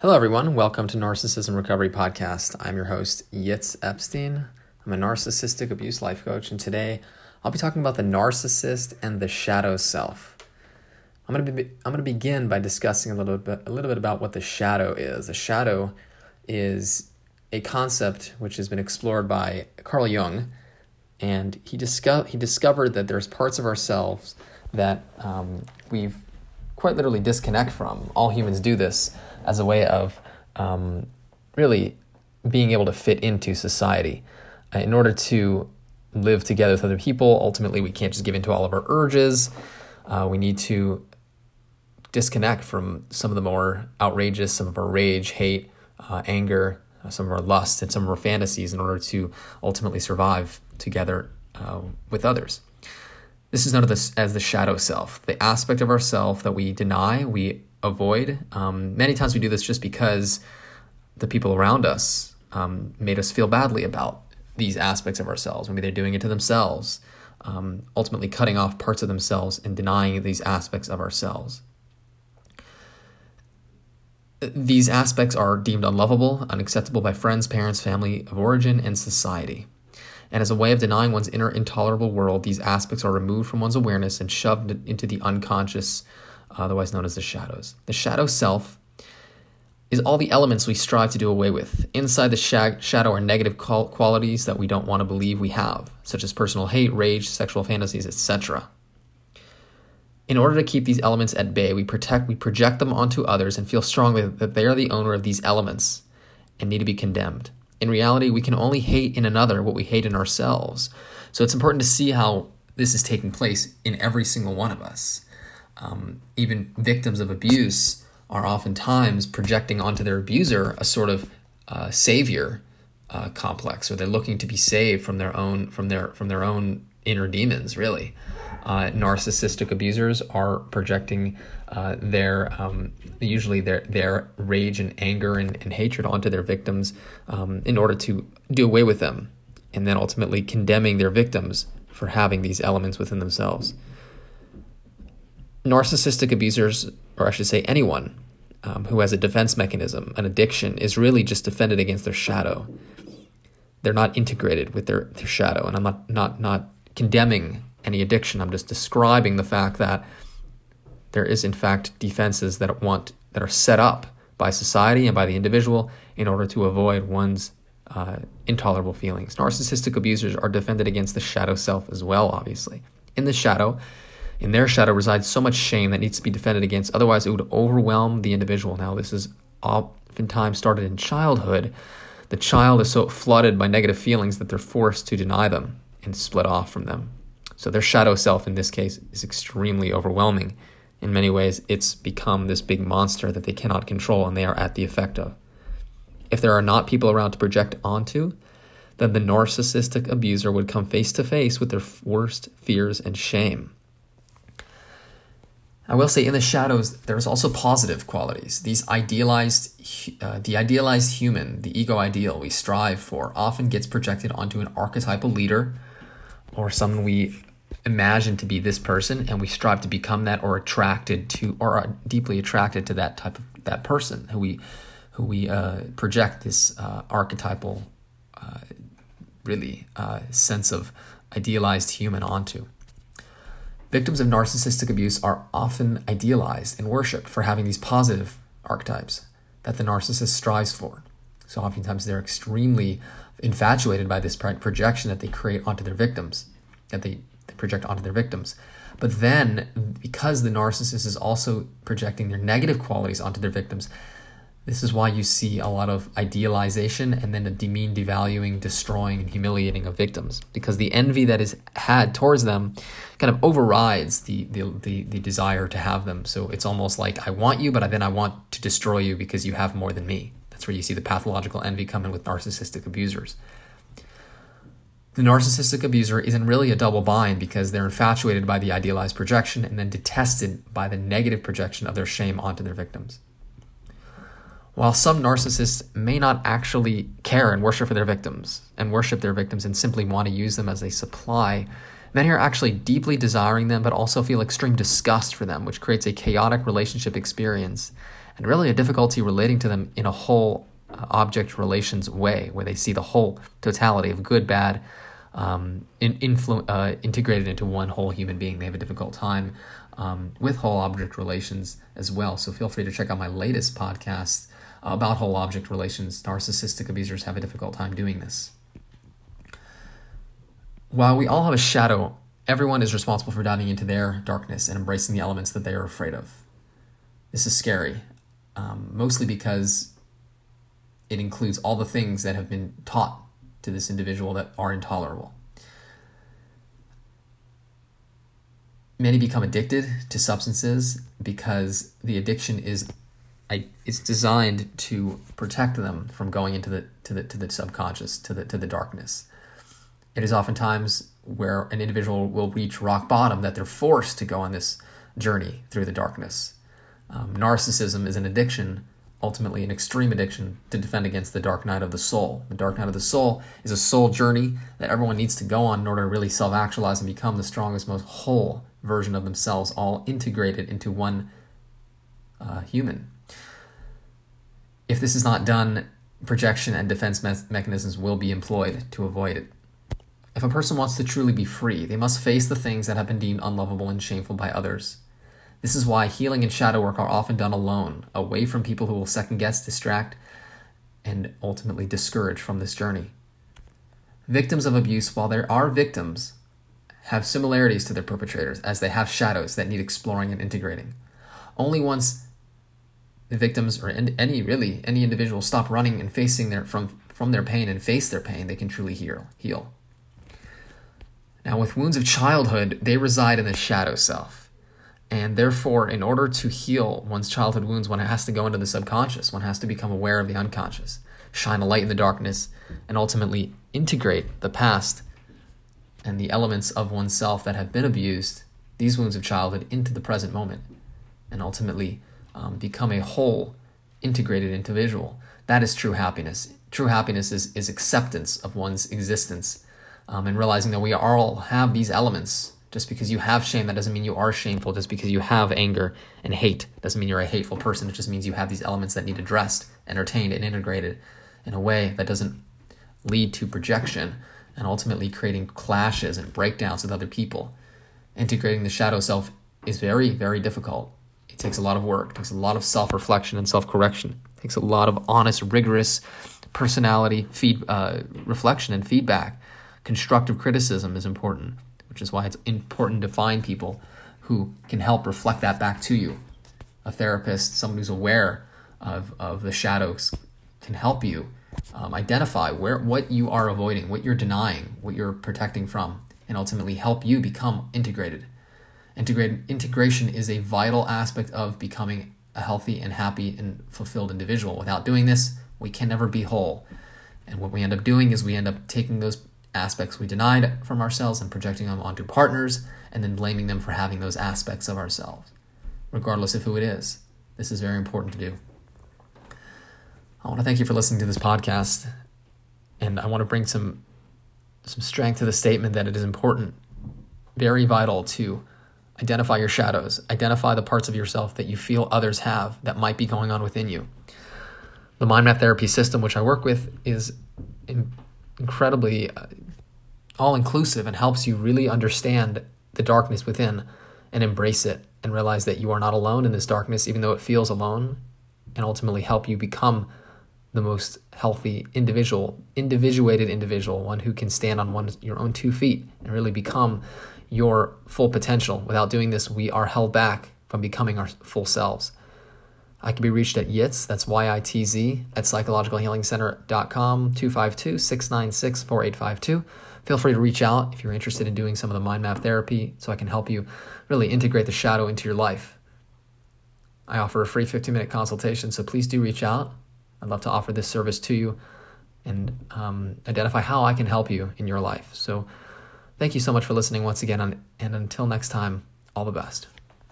Hello, everyone. Welcome to Narcissism Recovery Podcast. I'm your host, Yitz Epstein. I'm a narcissistic abuse life coach, and today I'll be talking about the narcissist and the shadow self. I'm to be I'm to begin by discussing a little bit a little bit about what the shadow is. A shadow is a concept which has been explored by Carl Jung, and he disco- he discovered that there's parts of ourselves that um, we've quite literally disconnect from. All humans do this as a way of um, really being able to fit into society. Uh, in order to live together with other people, ultimately, we can't just give in to all of our urges. Uh, we need to disconnect from some of the more outrageous, some of our rage, hate, uh, anger, uh, some of our lust, and some of our fantasies in order to ultimately survive together uh, with others. This is known as the, shadow self, the aspect of ourself that we deny, we avoid. Um, many times we do this just because the people around us um, made us feel badly about these aspects of ourselves. Maybe they're doing it to themselves, um, ultimately cutting off parts of themselves and denying these aspects of ourselves. These aspects are deemed unlovable, unacceptable by friends, parents, family of origin, and society. And as a way of denying one's inner intolerable world, these aspects are removed from one's awareness and shoved into the unconscious otherwise known as the shadows. The shadow self is all the elements we strive to do away with. Inside the shadow are negative qualities that we don't want to believe we have, such as personal hate, rage, sexual fantasies, etc. In order to keep these elements at bay, we protect we project them onto others and feel strongly that they are the owner of these elements and need to be condemned. In reality, we can only hate in another what we hate in ourselves. So it's important to see how this is taking place in every single one of us um, even victims of abuse are oftentimes projecting onto their abuser a sort of uh, savior uh, complex, or they're looking to be saved from their own from their from their own inner demons. Really, uh, narcissistic abusers are projecting uh, their um, usually their their rage and anger and, and hatred onto their victims um, in order to do away with them, and then ultimately condemning their victims for having these elements within themselves narcissistic abusers, or I should say anyone um, who has a defense mechanism, an addiction, is really just defended against their shadow. They're not integrated with their, their shadow. And I'm not, not, not condemning any addiction. I'm just describing the fact that there is, in fact, defenses that want that are set up by society and by the individual in order to avoid one's uh, intolerable feelings. Narcissistic abusers are defended against the shadow self as well, obviously. In the shadow, in their shadow resides so much shame that needs to be defended against, otherwise, it would overwhelm the individual. Now, this is oftentimes started in childhood. The child is so flooded by negative feelings that they're forced to deny them and split off from them. So, their shadow self in this case is extremely overwhelming. In many ways, it's become this big monster that they cannot control and they are at the effect of. If there are not people around to project onto, then the narcissistic abuser would come face to face with their worst fears and shame. I will say in the shadows, there's also positive qualities. These idealized, uh, the idealized human, the ego ideal we strive for, often gets projected onto an archetypal leader or someone we imagine to be this person, and we strive to become that or attracted to or are deeply attracted to that type of that person who we who we uh, project this uh, archetypal, uh, really uh, sense of idealized human onto. Victims of narcissistic abuse are often idealized and worshipped for having these positive archetypes that the narcissist strives for. So oftentimes they're extremely infatuated by this projection that they create onto their victims, that they, they project onto their victims. But then, because the narcissist is also projecting their negative qualities onto their victims, this is why you see a lot of idealization and then a demean, devaluing, destroying, and humiliating of victims. Because the envy that is had towards them kind of overrides the, the, the, the desire to have them. So it's almost like, I want you, but then I want to destroy you because you have more than me. That's where you see the pathological envy come in with narcissistic abusers. The narcissistic abuser isn't really a double bind because they're infatuated by the idealized projection and then detested by the negative projection of their shame onto their victims. While some narcissists may not actually care and worship for their victims and worship their victims and simply want to use them as a supply, many are actually deeply desiring them but also feel extreme disgust for them, which creates a chaotic relationship experience and really a difficulty relating to them in a whole uh, object relations way, where they see the whole totality of good, bad, um, in, influ- uh, integrated into one whole human being. They have a difficult time um, with whole object relations as well. So feel free to check out my latest podcast about whole object relations. Narcissistic abusers have a difficult time doing this. While we all have a shadow, everyone is responsible for diving into their darkness and embracing the elements that they are afraid of. This is scary, um, mostly because it includes all the things that have been taught to this individual that are intolerable. Many become addicted to substances because the addiction is it's designed to protect them from going into the to the to the subconscious to the to the darkness. It is oftentimes where an individual will reach rock bottom that they're forced to go on this journey through the darkness. Um, narcissism is an addiction ultimately an extreme addiction to defend against the dark night of the soul. The dark night of the soul is a soul journey that everyone needs to go on in order to really self actualize and become the strongest, most whole version of themselves, all integrated into one uh, human. If this is not done, projection and defense me- mechanisms will be employed to avoid it. If a person wants to truly be free, they must face the things that have been deemed unlovable and shameful by others. This is why healing and shadow work are often done alone, away from people who will second guess, distract, and ultimately discourage from this journey. Victims of abuse, while there are victims, have similarities to their perpetrators as they have shadows that need exploring and integrating. Only once the victims or any really any individual stop running and facing their from from their pain and face their pain, they can truly heal. Heal. Now, with wounds of childhood, they reside in the shadow self. And therefore, in order to heal one's childhood wounds, one has to go into the subconscious. One has to become aware of the unconscious, shine a light in the darkness, and ultimately integrate the past and the elements of oneself that have been abused, these wounds of childhood, into the present moment, and ultimately um, become a whole, integrated individual. That is true happiness. True happiness is, is acceptance of one's existence um, and realizing that we all have these elements just because you have shame, that doesn't mean you are shameful. Just because you have anger and hate doesn't mean you're a hateful person. It just means you have these elements that need addressed, entertained, and integrated in a way that doesn't lead to projection and ultimately creating clashes and breakdowns with other people. Integrating the shadow self is very, very difficult. It takes a lot of work, it takes a lot of self reflection and self correction, it takes a lot of honest, rigorous personality feed, uh, reflection and feedback. Constructive criticism is important which is why it's important to find people who can help reflect that back to you. A therapist, someone who's aware of, of the shadows, can help you um, identify where what you are avoiding, what you're denying, what you're protecting from, and ultimately help you become integrated. Integration is a vital aspect of becoming a healthy and happy and fulfilled individual. Without doing this, we can never be whole. And what we end up doing is we end up taking those aspects we denied from ourselves and projecting them onto partners and then blaming them for having those aspects of ourselves, regardless of who it is. This is very important to do. I want to thank you for listening to this podcast, and I want to bring some some strength to the statement that it is important, very vital to identify your shadows, identify the parts of yourself that you feel others have that might be going on within you. The mind map therapy system, which I work with, is in, incredibly uh, all inclusive and helps you really understand the darkness within and embrace it and realize that you are not alone in this darkness, even though it feels alone, and ultimately help you become the most healthy individual, individuated individual, one who can stand on one your own two feet and really become your full potential. Without doing this, we are held back from becoming our full selves. I can be reached at YITZ, that's Y-I-T-Z, at psychologicalhealingcenter.com, 252-696-4852. Feel free to reach out if you're interested in doing some of the mind map therapy so I can help you really integrate the shadow into your life. I offer a free 15-minute consultation, so please do reach out. I'd love to offer this service to you and um, identify how I can help you in your life. So thank you so much for listening once again, and until next time, all the best.